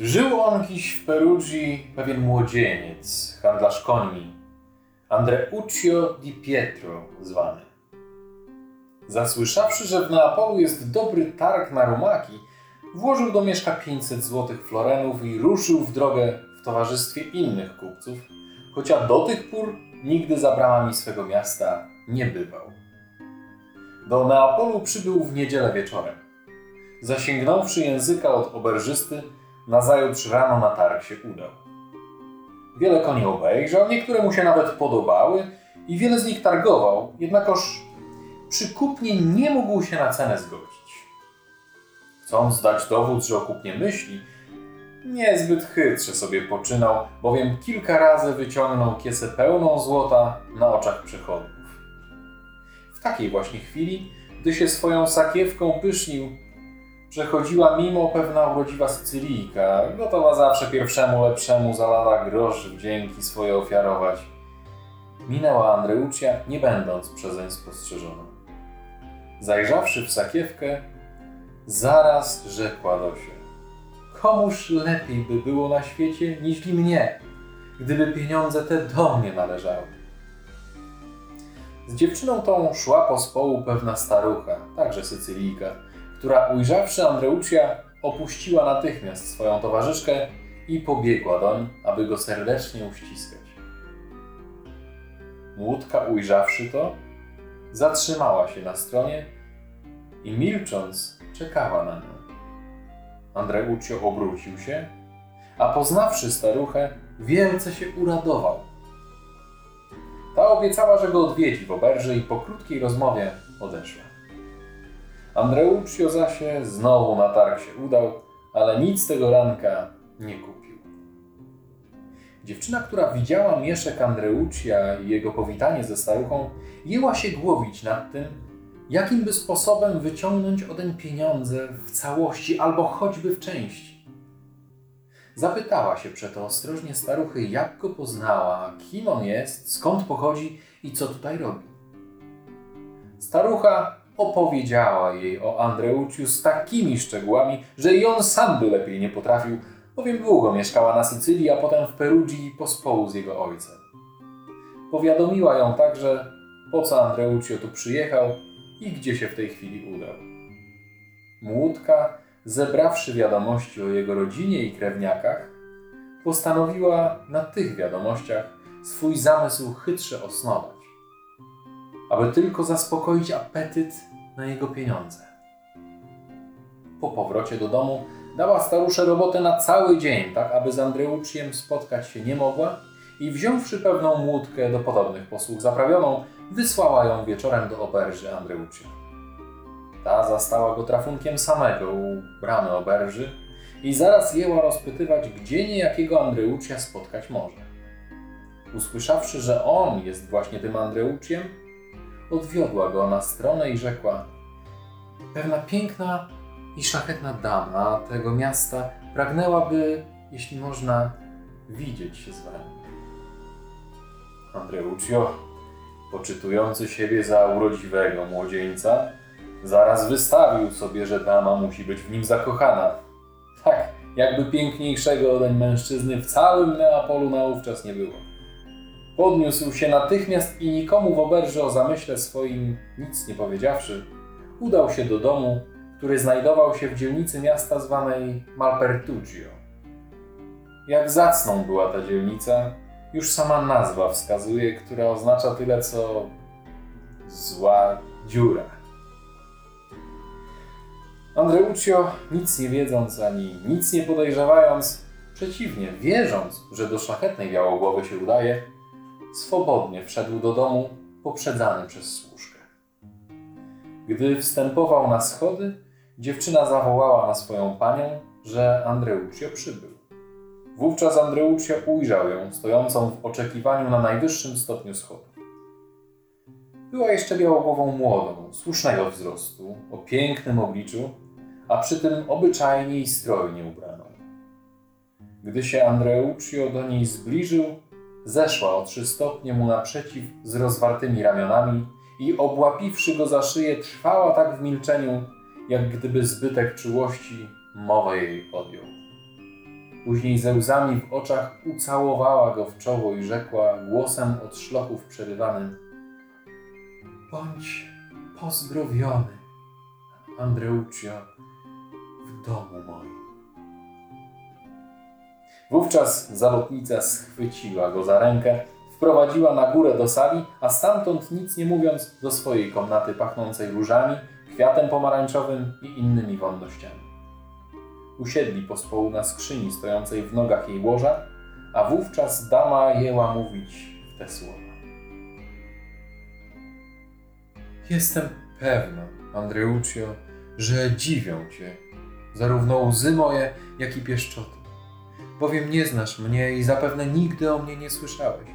Żył on dziś w Perugii pewien młodzieniec, handlarz końmi, Andreuccio di Pietro zwany. Zasłyszawszy, że w Neapolu jest dobry targ na rumaki, włożył do mieszka 500 złotych florenów i ruszył w drogę w towarzystwie innych kupców, chociaż do tych pór nigdy za bramami swego miasta nie bywał. Do Neapolu przybył w niedzielę wieczorem. Zasięgnąwszy języka od oberżysty, nazajutrz rano na targ się udał. Wiele koni obejrzał, niektóre mu się nawet podobały i wiele z nich targował, jednakoż przy kupnie nie mógł się na cenę zgodzić. Chcąc dać dowód, że o kupnie myśli, niezbyt chytrze sobie poczynał, bowiem kilka razy wyciągnął kiesę pełną złota na oczach przechodniów. W takiej właśnie chwili, gdy się swoją sakiewką pysznił, przechodziła mimo pewna urodziwa Sycylijka, gotowa zawsze pierwszemu lepszemu za lada grosz wdzięki swoje ofiarować. Minęła Andreucia, nie będąc przezeń spostrzeżoną. Zajrzawszy w sakiewkę, zaraz rzekła do się. Komuż lepiej by było na świecie niż mnie, gdyby pieniądze te do mnie należały. Z dziewczyną tą szła pospołu pewna starucha, także Sycylijka, która ujrzawszy Andreucia, opuściła natychmiast swoją towarzyszkę i pobiegła doń, aby go serdecznie uściskać. Młódka ujrzawszy to, zatrzymała się na stronie i milcząc czekała na nią. Andreucio obrócił się, a poznawszy staruchę, wielce się uradował. Ta obiecała, że go odwiedzi w oberży i po krótkiej rozmowie odeszła. Andreuccio zaś znowu na targ się udał, ale nic tego ranka nie kupił. Dziewczyna, która widziała mieszek Andreucia i jego powitanie ze staruchą, jęła się głowić nad tym, jakim by sposobem wyciągnąć odeń pieniądze w całości albo choćby w części. Zapytała się przeto ostrożnie staruchy, jak go poznała, kim on jest, skąd pochodzi i co tutaj robi. Starucha opowiedziała jej o Andreuciu z takimi szczegółami, że i on sam by lepiej nie potrafił, bowiem długo mieszkała na Sycylii, a potem w Perugii pospołu z jego ojcem. Powiadomiła ją także, po co Andreucio tu przyjechał i gdzie się w tej chwili udał. Młódka, zebrawszy wiadomości o jego rodzinie i krewniakach, postanowiła na tych wiadomościach swój zamysł chytrze osnować, aby tylko zaspokoić apetyt na jego pieniądze. Po powrocie do domu dała starusze robotę na cały dzień, tak aby z Andreuciem spotkać się nie mogła i wziąwszy pewną młódkę do podobnych posług zaprawioną, wysłała ją wieczorem do oberży Andreucia. Ta zastała go trafunkiem samego u bramy oberży i zaraz jęła rozpytywać, gdzie niejakiego Andreucia spotkać może. Usłyszawszy, że on jest właśnie tym Andreuciem, odwiodła go na stronę i rzekła: Pewna piękna i szlachetna dama tego miasta pragnęłaby, jeśli można, widzieć się z wami. Andreuccio, poczytujący siebie za urodziwego młodzieńca, zaraz wystawił sobie, że dama musi być w nim zakochana. Tak, jakby piękniejszego odeń mężczyzny w całym Neapolu naówczas nie było. Podniósł się natychmiast i nikomu w oberży o zamyśle swoim nic nie powiedziawszy, udał się do domu, który znajdował się w dzielnicy miasta zwanej Malpertugio. Jak zacną była ta dzielnica, już sama nazwa wskazuje, która oznacza tyle co zła dziura. Andreuccio, nic nie wiedząc ani nic nie podejrzewając, przeciwnie, wierząc, że do szlachetnej białogłowy się udaje, swobodnie wszedł do domu, poprzedzany przez służkę. Gdy wstępował na schody, dziewczyna zawołała na swoją panią, że Andreuccio przybył. Wówczas Andreuccio ujrzał ją, stojącą w oczekiwaniu na najwyższym stopniu schodów. Była jeszcze białogłową młodą, słusznego wzrostu, o pięknym obliczu, a przy tym obyczajnie i strojnie ubraną. Gdy się Andreuccio do niej zbliżył, zeszła o trzy stopnie mu naprzeciw z rozwartymi ramionami i obłapiwszy go za szyję, trwała tak w milczeniu, jak gdyby zbytek czułości mowę jej odjął. Później ze łzami w oczach ucałowała go w czoło i rzekła głosem od szlochów przerywanym Bądź pozdrowiony, Andreuccio, domu moim. Wówczas zalotnica schwyciła go za rękę, wprowadziła na górę do sali, a stamtąd nic nie mówiąc do swojej komnaty pachnącej różami, kwiatem pomarańczowym i innymi wonnościami. Usiedli pospołu na skrzyni stojącej w nogach jej łoża, a wówczas dama jęła mówić w te słowa. Jestem pewna, Andreuccio, że dziwią cię zarówno łzy moje, jak i pieszczoty, bowiem nie znasz mnie i zapewne nigdy o mnie nie słyszałeś.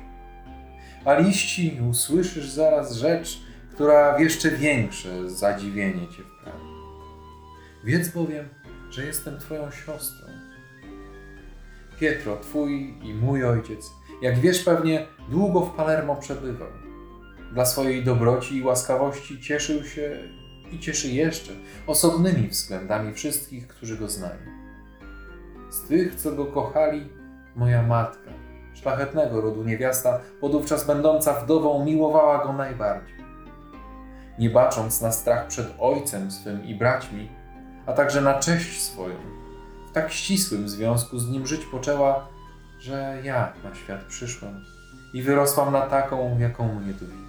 A liści usłyszysz zaraz rzecz, która w jeszcze większe zadziwienie cię wprawi. Wiedz bowiem, że jestem twoją siostrą. Pietro, twój i mój ojciec, jak wiesz pewnie, długo w Palermo przebywał. Dla swojej dobroci i łaskawości cieszył się i cieszy jeszcze osobnymi względami wszystkich, którzy go znają. Z tych, co go kochali, moja matka, szlachetnego rodu niewiasta, podówczas będąca wdową, miłowała go najbardziej. Nie bacząc na strach przed ojcem swym i braćmi, a także na cześć swoją, w tak ścisłym związku z nim żyć poczęła, że ja na świat przyszłam i wyrosłam na taką, jaką mnie tu widzisz.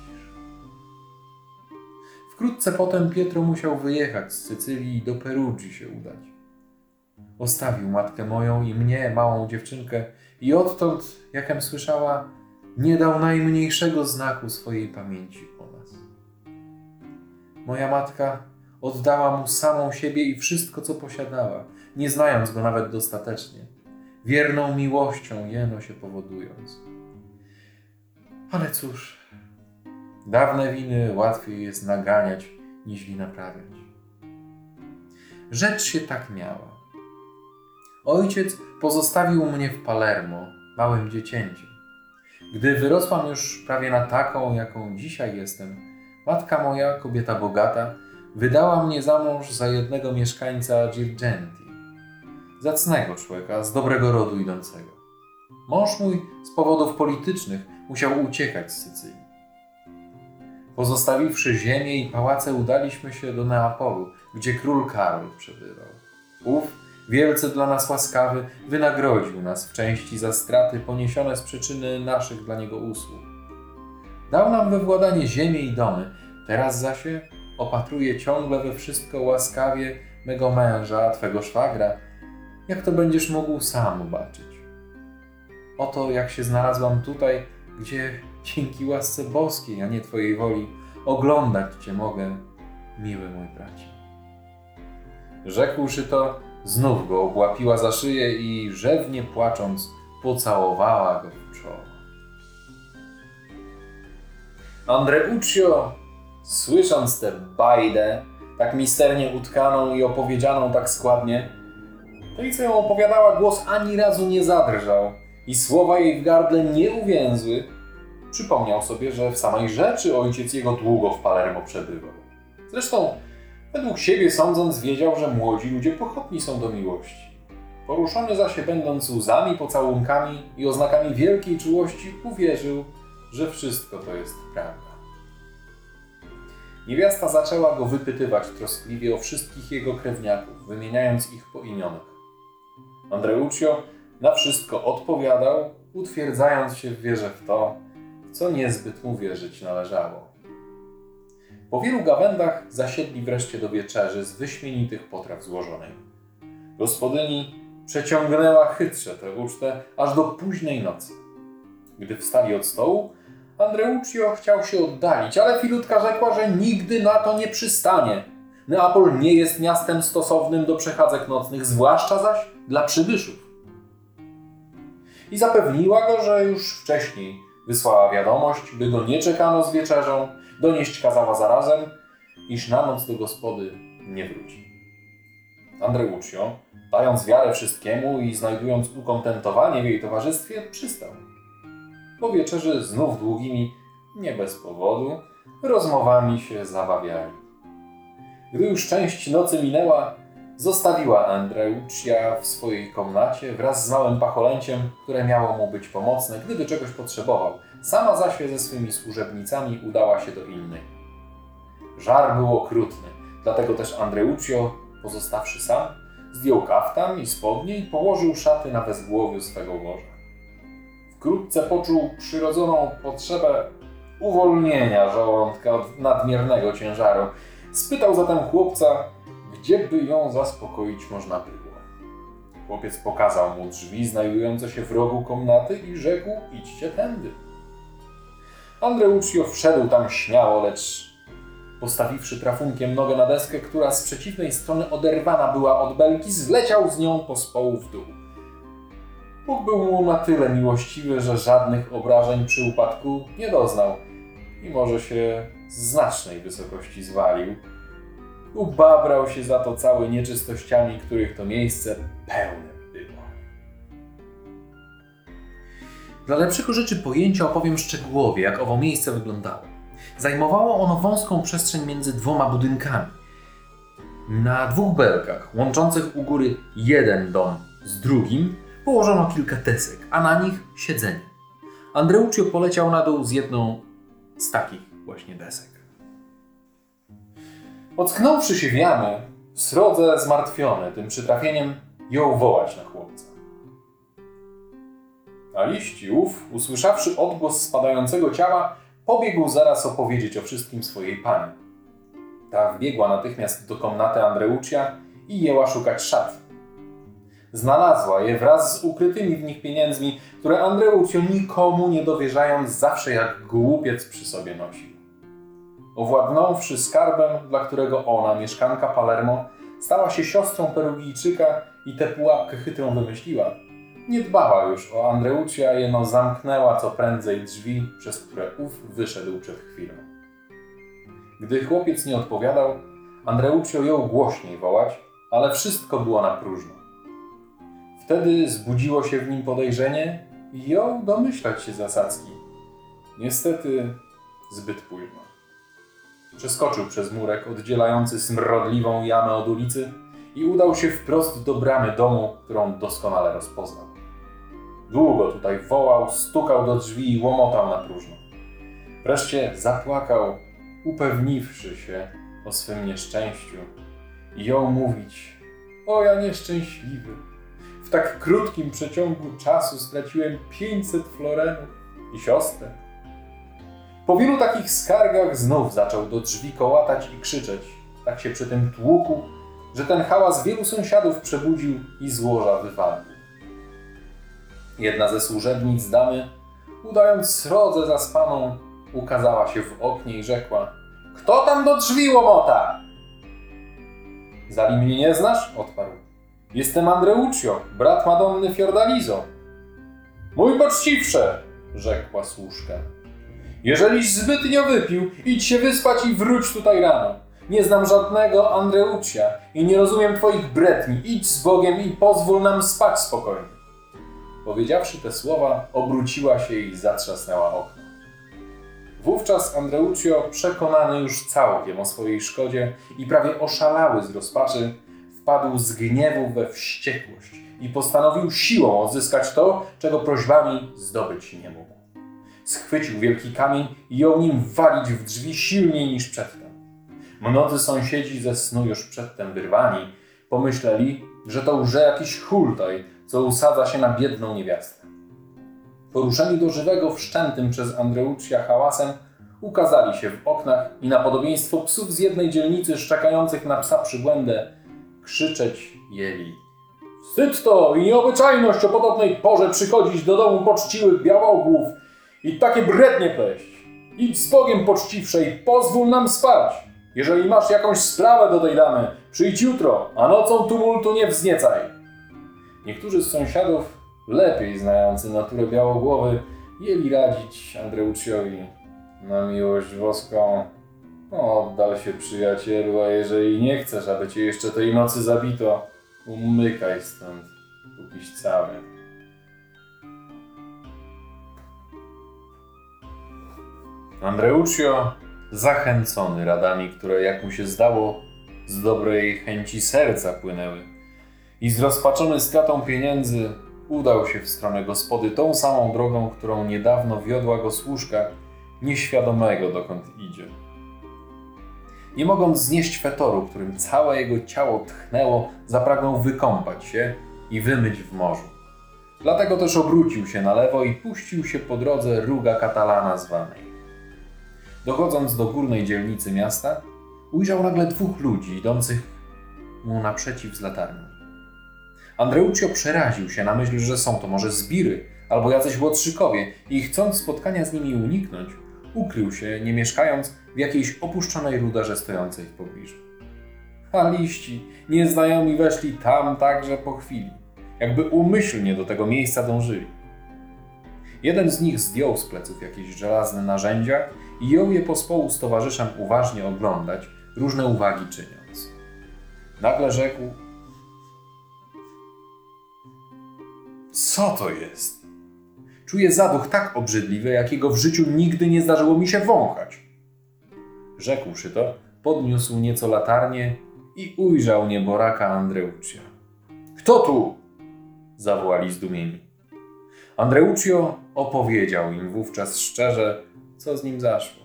Wkrótce potem Pietro musiał wyjechać z Sycylii i do Perugii się udać. Ostawił matkę moją i mnie, małą dziewczynkę, i odtąd, jakem słyszała, nie dał najmniejszego znaku swojej pamięci o nas. Moja matka oddała mu samą siebie i wszystko, co posiadała, nie znając go nawet dostatecznie, wierną miłością jeno się powodując. Ale cóż, dawne winy łatwiej jest naganiać, niż naprawiać. Rzecz się tak miała. Ojciec pozostawił mnie w Palermo, małym dziecięciem. Gdy wyrosłam już prawie na taką, jaką dzisiaj jestem, matka moja, kobieta bogata, wydała mnie za mąż za jednego mieszkańca Girgenti, zacnego człowieka, z dobrego rodu idącego. Mąż mój z powodów politycznych musiał uciekać z Sycylii. Pozostawiwszy ziemię i pałace, udaliśmy się do Neapolu, gdzie król Karol przebywał. Ów, wielce dla nas łaskawy, wynagrodził nas w części za straty poniesione z przyczyny naszych dla niego usług. Dał nam we władanie ziemię i domy, teraz zaś opatruje ciągle we wszystko łaskawie mego męża, twego szwagra, jak to będziesz mógł sam ubaczyć. Oto jak się znalazłam tutaj, gdzie dzięki łasce boskiej, a nie Twojej woli, oglądać Cię mogę, miły mój bracie. Rzekłszy to, znów go obłapiła za szyję i rzewnie płacząc, pocałowała go w czoło. Andreuccio, słysząc tę bajdę, tak misternie utkaną i opowiedzianą tak składnie, tej, co ją opowiadała, głos ani razu nie zadrżał i słowa jej w gardle nie uwięzły, Przypomniał sobie, że w samej rzeczy ojciec jego długo w Palermo przebywał. Zresztą, według siebie sądząc, wiedział, że młodzi ludzie pochopni są do miłości. Poruszony zaś będąc łzami, pocałunkami i oznakami wielkiej czułości, uwierzył, że wszystko to jest prawda. Niewiasta zaczęła go wypytywać troskliwie o wszystkich jego krewniaków, wymieniając ich po imionach. Andreuccio na wszystko odpowiadał, utwierdzając się w wierze w to, co niezbyt mu wierzyć należało. Po wielu gawędach zasiedli wreszcie do wieczerzy z wyśmienitych potraw złożonej. Gospodyni przeciągnęła chytrze tę ucztę aż do późnej nocy. Gdy wstali od stołu, Andreuccio chciał się oddalić, ale Filutka rzekła, że nigdy na to nie przystanie. Neapol nie jest miastem stosownym do przechadzek nocnych, zwłaszcza zaś dla przybyszów. I zapewniła go, że już wcześniej Wysłała wiadomość, by go nie czekano z wieczerzą, donieść kazała zarazem, iż na noc do gospody nie wróci. Andreuccio, dając wiarę wszystkiemu i znajdując ukontentowanie w jej towarzystwie, przystał. Po wieczerzy znów długimi, nie bez powodu, rozmowami się zabawiali. Gdy już część nocy minęła, zostawiła Andreucia w swojej komnacie wraz z małym pacholęciem, które miało mu być pomocne, gdyby czegoś potrzebował. Sama zaś ze swymi służebnicami udała się do innej. Żar był okrutny, dlatego też Andreuccio, pozostawszy sam, zdjął kaftan i spodnie i położył szaty na wezgłowiu swego łoża. Wkrótce poczuł przyrodzoną potrzebę uwolnienia żołądka od nadmiernego ciężaru. Spytał zatem chłopca, gdzie by ją zaspokoić można było. Chłopiec pokazał mu drzwi znajdujące się w rogu komnaty i rzekł: Idźcie tędy. Andreuccio wszedł tam śmiało, lecz postawiwszy trafunkiem nogę na deskę, która z przeciwnej strony oderwana była od belki, zleciał z nią pospołu w dół. Bóg był mu na tyle miłościwy, że żadnych obrażeń przy upadku nie doznał i może się z znacznej wysokości zwalił. Ubabrał się za to cały nieczystościami, których to miejsce pełne było. Dla lepszego rzeczy pojęcia opowiem szczegółowo, jak owo miejsce wyglądało. Zajmowało ono wąską przestrzeń między dwoma budynkami. Na dwóch belkach, łączących u góry jeden dom z drugim, położono kilka desek, a na nich siedzenie. Andreuccio poleciał na dół z jedną z takich właśnie desek. Ocknąwszy się w jamę, srodze zmartwiony tym przytrafieniem, jął wołać na chłopca. A liści ów, usłyszawszy odgłos spadającego ciała, pobiegł zaraz opowiedzieć o wszystkim swojej pani. Ta wbiegła natychmiast do komnaty Andreucia i jęła szukać szat. Znalazła je wraz z ukrytymi w nich pieniędzmi, które Andreucio nikomu nie dowierzając zawsze jak głupiec przy sobie nosił. Owładnąwszy skarbem, dla którego ona, mieszkanka Palermo, stała się siostrą Perugijczyka i tę pułapkę chytrą wymyśliła, nie dbała już o Andreucia, jeno zamknęła co prędzej drzwi, przez które ów wyszedł przed chwilą. Gdy chłopiec nie odpowiadał, Andreucio jął głośniej wołać, ale wszystko było na próżno. Wtedy zbudziło się w nim podejrzenie i jął domyślać się zasadzki. Niestety zbyt późno. Przeskoczył przez murek oddzielający smrodliwą jamę od ulicy i udał się wprost do bramy domu, którą doskonale rozpoznał. Długo tutaj wołał, stukał do drzwi i łomotał na próżno. Wreszcie zapłakał, upewniwszy się o swym nieszczęściu i jął mówić: O ja nieszczęśliwy! W tak krótkim przeciągu czasu straciłem 500 florenów i siostrę. Po wielu takich skargach znów zaczął do drzwi kołatać i krzyczeć. Tak się przy tym tłukł, że ten hałas wielu sąsiadów przebudził i złoża wywalił. Jedna ze służebnic damy, udając srodze zaspaną, ukazała się w oknie i rzekła: Kto tam do drzwi łomota? Zali mnie nie znasz? odparł. Jestem Andreuccio, brat Madonny Fiordalizo. Mój poczciwsze, rzekła służka. Jeżeliś zbytnio wypił, idź się wyspać i wróć tutaj rano. Nie znam żadnego Andreucia i nie rozumiem twoich bretni. Idź z Bogiem i pozwól nam spać spokojnie. Powiedziawszy te słowa, obróciła się i zatrzasnęła okno. Wówczas Andreuccio, przekonany już całkiem o swojej szkodzie i prawie oszalały z rozpaczy, wpadł z gniewu we wściekłość i postanowił siłą odzyskać to, czego prośbami zdobyć nie mógł. Schwycił wielki kamień i jął nim walić w drzwi silniej niż przedtem. Mnodzy sąsiedzi ze snu już przedtem wyrwani pomyśleli, że to łże jakiś hultaj, co usadza się na biedną niewiastę. Poruszeni do żywego wszczętym przez Andreucia hałasem, ukazali się w oknach i na podobieństwo psów z jednej dzielnicy szczekających na psa przybłędę, krzyczeć jeli. Wstyd to i nieobyczajność o podobnej porze przychodzić do domu poczciwych białogłów i takie brednie pleść. Idź z Bogiem poczciwszej, pozwól nam spać. Jeżeli masz jakąś sprawę do tej damy, przyjdź jutro, a nocą tumultu nie wzniecaj. Niektórzy z sąsiadów, lepiej znający naturę białogłowy, jeli radzić Andreuciowi na miłość boską. Oddal się przyjacielu, a jeżeli nie chcesz, aby cię jeszcze tej nocy zabito, umykaj stąd, pókiś cały. Andreuccio zachęcony radami, które, jak mu się zdało, z dobrej chęci serca płynęły, i zrozpaczony stratą pieniędzy, udał się w stronę gospody tą samą drogą, którą niedawno wiodła go służka, nieświadomego dokąd idzie. Nie mogąc znieść fetoru, którym całe jego ciało tchnęło, zapragnął wykąpać się i wymyć w morzu. Dlatego też obrócił się na lewo i puścił się po drodze Ruga Catalana zwanej. Dochodząc do górnej dzielnicy miasta, ujrzał nagle dwóch ludzi idących mu naprzeciw z latarnią. Andreuccio przeraził się na myśl, że są to może zbiry albo jacyś łotrzykowie i chcąc spotkania z nimi uniknąć, ukrył się, nie mieszkając w jakiejś opuszczonej rudarze stojącej w pobliżu. A liści nieznajomi weszli tam także po chwili, jakby umyślnie do tego miejsca dążyli. Jeden z nich zdjął z pleców jakieś żelazne narzędzia i jął je pospołu z towarzyszem uważnie oglądać, różne uwagi czyniąc. Nagle rzekł: Co to jest? Czuję zaduch tak obrzydliwy, jakiego w życiu nigdy nie zdarzyło mi się wąchać. Rzekłszy to, podniósł nieco latarnię i ujrzał nieboraka Andreuccia. Kto tu? zawołali zdumieni. Andreuccio opowiedział im wówczas szczerze, co z nim zaszło.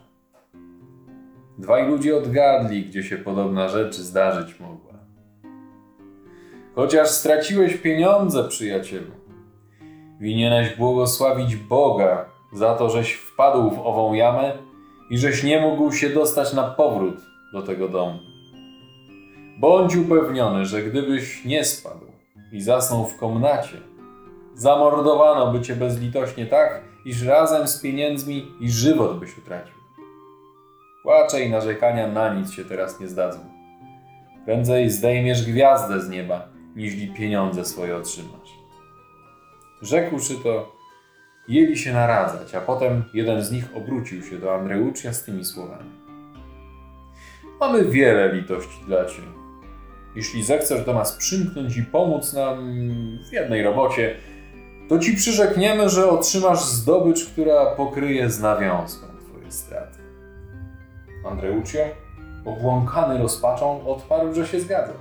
Dwaj ludzie odgadli, gdzie się podobna rzecz zdarzyć mogła. Chociaż straciłeś pieniądze, przyjacielu, winieneś błogosławić Boga za to, żeś wpadł w ową jamę i żeś nie mógł się dostać na powrót do tego domu. Bądź upewniony, że gdybyś nie spadł i zasnął w komnacie, zamordowano by cię bezlitośnie tak, iż razem z pieniędzmi i żywot byś utracił. Płacze i narzekania na nic się teraz nie zdadzą. Prędzej zdejmiesz gwiazdę z nieba, niźli pieniądze swoje otrzymasz. Rzekłszy to, jęli się naradzać, a potem jeden z nich obrócił się do Andreuccia z tymi słowami. Mamy wiele litości dla Ciebie. Jeśli zechcesz do nas przymknąć i pomóc nam w jednej robocie, to Ci przyrzekniemy, że otrzymasz zdobycz, która pokryje z nawiązką Twoje straty. Andreuccio, obłąkany rozpaczą, odparł, że się zgadza.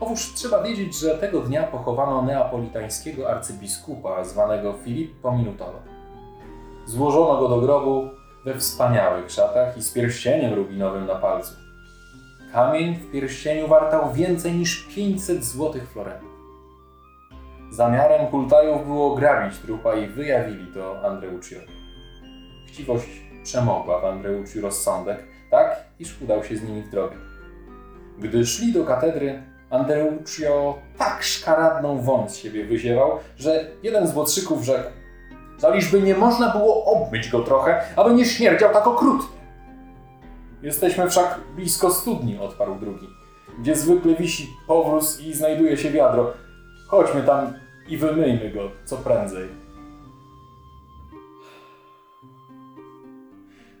Otóż trzeba wiedzieć, że tego dnia pochowano neapolitańskiego arcybiskupa zwanego Filippo Minutolo. Złożono go do grobu we wspaniałych szatach i z pierścieniem rubinowym na palcu. Kamień w pierścieniu wartał więcej niż 500 złotych florenów. Zamiarem kultajów było grabić trupa i wyjawili to Andreucciowi. Chciwość przemogła w Andreucciu rozsądek, tak iż udał się z nimi w drogę. Gdy szli do katedry, Andreuccio tak szkaradną won z siebie wyziewał, że jeden z łotrzyków rzekł Zaliżby nie można było obmyć go trochę, aby nie śmierdział tak okrutnie. Jesteśmy wszak blisko studni, odparł drugi, gdzie zwykle wisi powróz i znajduje się wiadro. Chodźmy tam i wymyjmy go co prędzej.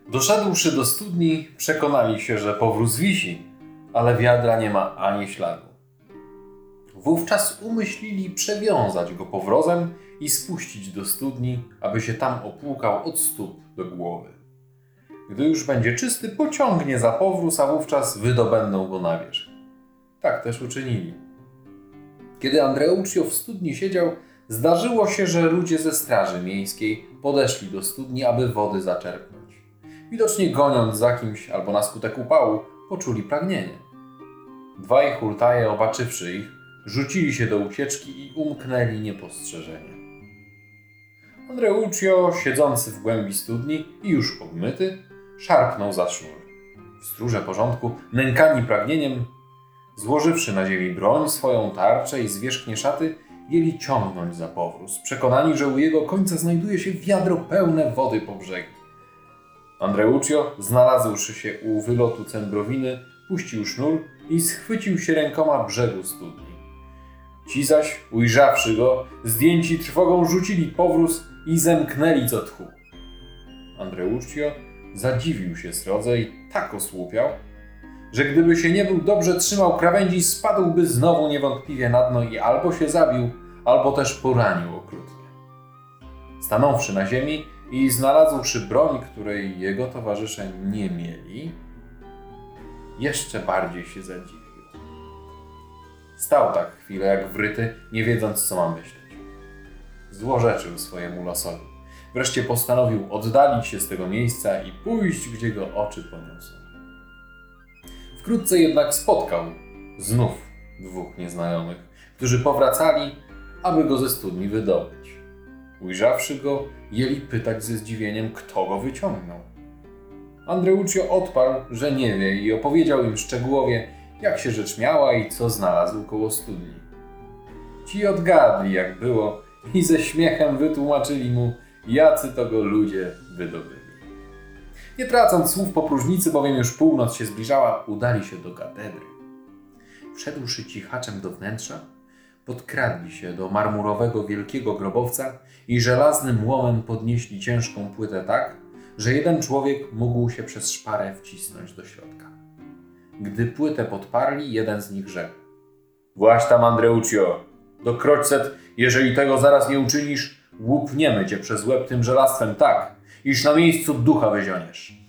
Doszedłszy do studni, przekonali się, że powróz wisi, ale wiadra nie ma ani śladu. Wówczas umyślili przewiązać go powrozem i spuścić do studni, aby się tam opłukał od stóp do głowy. Gdy już będzie czysty, pociągnie za powróz, a wówczas wydobędą go na wierzch. Tak też uczynili. Kiedy Andreuccio w studni siedział, zdarzyło się, że ludzie ze straży miejskiej podeszli do studni, aby wody zaczerpnąć. Widocznie goniąc za kimś albo na skutek upału, poczuli pragnienie. Dwaj hultaje, obaczywszy ich, rzucili się do ucieczki i umknęli niepostrzeżenie. Andreuccio, siedzący w głębi studni i już obmyty, szarpnął za sznur. W stróże porządku, nękani pragnieniem, złożywszy na ziemi broń, swoją tarczę i zwierzchnie szaty, jęli ciągnąć za powróz, przekonani, że u jego końca znajduje się wiadro pełne wody po brzegi. Andreuccio, znalazłszy się u wylotu cembrowiny, puścił sznur i schwycił się rękoma brzegu studni. Ci zaś, ujrzawszy go, zdjęci trwogą rzucili powróz i zemknęli co tchu. Andreuccio zadziwił się srodze i tak osłupiał, że gdyby się nie był dobrze trzymał krawędzi, spadłby znowu niewątpliwie na dno i albo się zabił, albo też poranił okrutnie. Stanąwszy na ziemi, i znalazłszy broń, której jego towarzysze nie mieli, jeszcze bardziej się zadziwił. Stał tak chwilę jak wryty, nie wiedząc co ma myśleć. Złorzeczył swojemu losowi. Wreszcie postanowił oddalić się z tego miejsca i pójść, gdzie go oczy poniosą. Wkrótce jednak spotkał znów dwóch nieznajomych, którzy powracali, aby go ze studni wydobyć. Ujrzawszy go, jęli pytać ze zdziwieniem, kto go wyciągnął. Andreuccio odparł, że nie wie i opowiedział im szczegółowo, jak się rzecz miała i co znalazł koło studni. Ci odgadli, jak było i ze śmiechem wytłumaczyli mu, jacy to go ludzie wydobyli. Nie tracąc słów po próżnicy, bowiem już północ się zbliżała, udali się do katedry. Wszedłszy cichaczem do wnętrza, podkradli się do marmurowego wielkiego grobowca i żelaznym łomem podnieśli ciężką płytę tak, że jeden człowiek mógł się przez szparę wcisnąć do środka. Gdy płytę podparli, jeden z nich rzekł: Właś tam, Andreuccio, do kroćset, jeżeli tego zaraz nie uczynisz, łupniemy cię przez łeb tym żelastwem tak, iż na miejscu ducha wyzioniesz.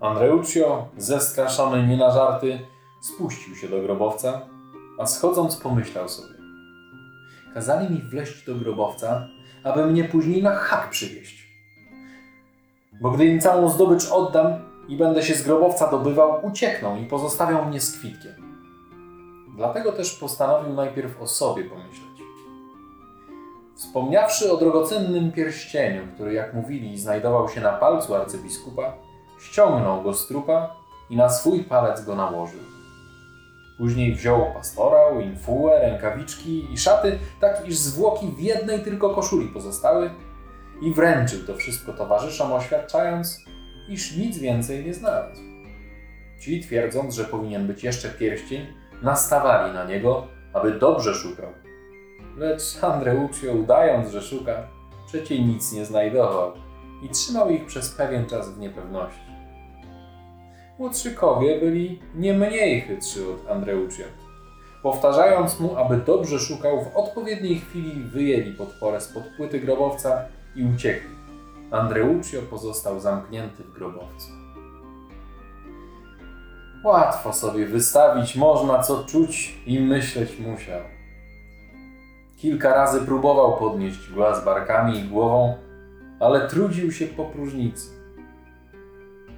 Andreuccio, zestraszony nie na żarty, spuścił się do grobowca, a schodząc pomyślał sobie. Kazali mi wleźć do grobowca, aby mnie później na hak przywieźć. Bo gdy im całą zdobycz oddam i będę się z grobowca dobywał, uciekną i pozostawią mnie z kwitkiem. Dlatego też postanowił najpierw o sobie pomyśleć. Wspomniawszy o drogocennym pierścieniu, który, jak mówili, znajdował się na palcu arcybiskupa, ściągnął go z trupa i na swój palec go nałożył. Później wziął pastorał, infułę, rękawiczki i szaty, tak iż zwłoki w jednej tylko koszuli pozostały i wręczył to wszystko towarzyszom, oświadczając, iż nic więcej nie znalazł. Ci, twierdząc, że powinien być jeszcze pierścień, nastawali na niego, aby dobrze szukał. Lecz Andreuccio, udając, że szuka, przecie nic nie znajdował i trzymał ich przez pewien czas w niepewności. Młodszykowie byli nie mniej chytrzy od Andreuccia. Powtarzając mu, aby dobrze szukał, w odpowiedniej chwili wyjęli podporę spod płyty grobowca i uciekli. Andreuccio pozostał zamknięty w grobowcu. Łatwo sobie wystawić można, co czuć i myśleć musiał. Kilka razy próbował podnieść głaz barkami i głową, ale trudził się po próżnicy.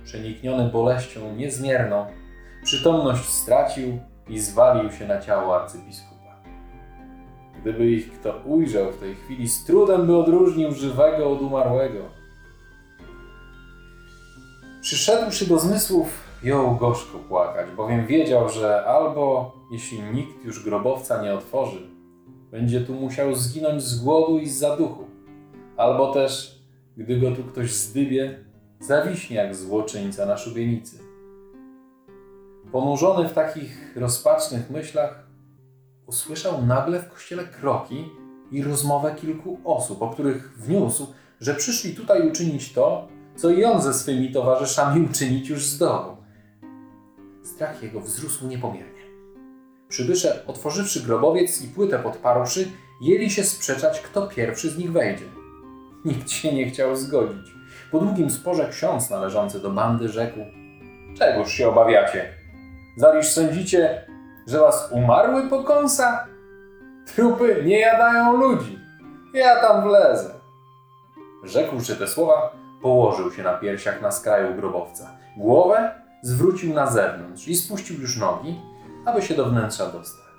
Przenikniony boleścią niezmierną, przytomność stracił i zwalił się na ciało arcybiskupa. Gdyby ich kto ujrzał w tej chwili, z trudem by odróżnił żywego od umarłego. Przyszedłszy do zmysłów, jął gorzko płakać, bowiem wiedział, że albo jeśli nikt już grobowca nie otworzy, będzie tu musiał zginąć z głodu i z zaduchu, albo też, gdy go tu ktoś zdybie, zawiśnie jak złoczyńca na szubienicy. Ponurzony w takich rozpacznych myślach, usłyszał nagle w kościele kroki i rozmowę kilku osób, o których wniósł, że przyszli tutaj uczynić to, co i on ze swymi towarzyszami uczynić już zdołał. Strach jego wzrósł niepomiernie. Przybysze, otworzywszy grobowiec i płytę podparłszy, jęli się sprzeczać, kto pierwszy z nich wejdzie. Nikt się nie chciał zgodzić. Po długim sporze ksiądz należący do bandy rzekł: Czegoż się obawiacie? Zaliż sądzicie, że was umarły pokąsa? Trupy nie jadają ludzi. Ja tam wlezę. Rzekłszy te słowa, położył się na piersiach na skraju grobowca. Głowę zwrócił na zewnątrz i spuścił już nogi, aby się do wnętrza dostać.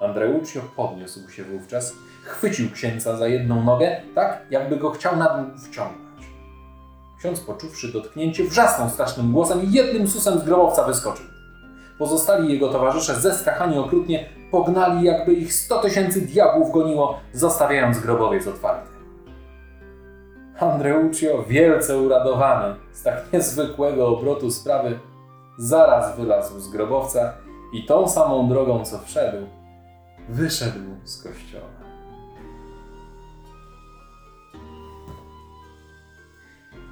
Andreuccio podniósł się wówczas, chwycił księdza za jedną nogę, tak jakby go chciał na dół wciągnąć. Ksiądz, poczuwszy dotknięcie, wrzasnął strasznym głosem i jednym susem z grobowca wyskoczył. Pozostali jego towarzysze, zestrachani okrutnie, pognali, jakby ich sto tysięcy diabłów goniło, zostawiając grobowiec otwarty. Andreuccio, wielce uradowany z tak niezwykłego obrotu sprawy, zaraz wylazł z grobowca i tą samą drogą, co wszedł, wyszedł z kościoła.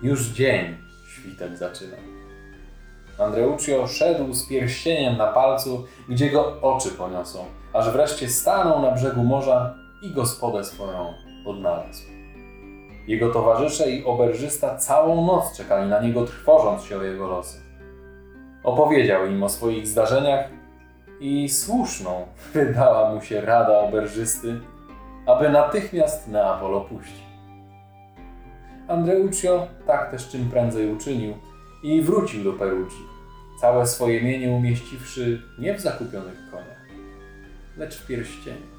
Już dzień świtek zaczynał. Andreuccio szedł z pierścieniem na palcu, gdzie go oczy poniosą, aż wreszcie stanął na brzegu morza i gospodę swoją odnalazł. Jego towarzysze i oberżysta całą noc czekali na niego, trwożąc się o jego losy. Opowiedział im o swoich zdarzeniach i słuszną wydała mu się rada oberżysty, aby natychmiast Neapol opuścił. Andreuccio tak też czym prędzej uczynił i wrócił do Perugii, całe swoje mienie umieściwszy nie w zakupionych koniach, lecz w pierścieniu.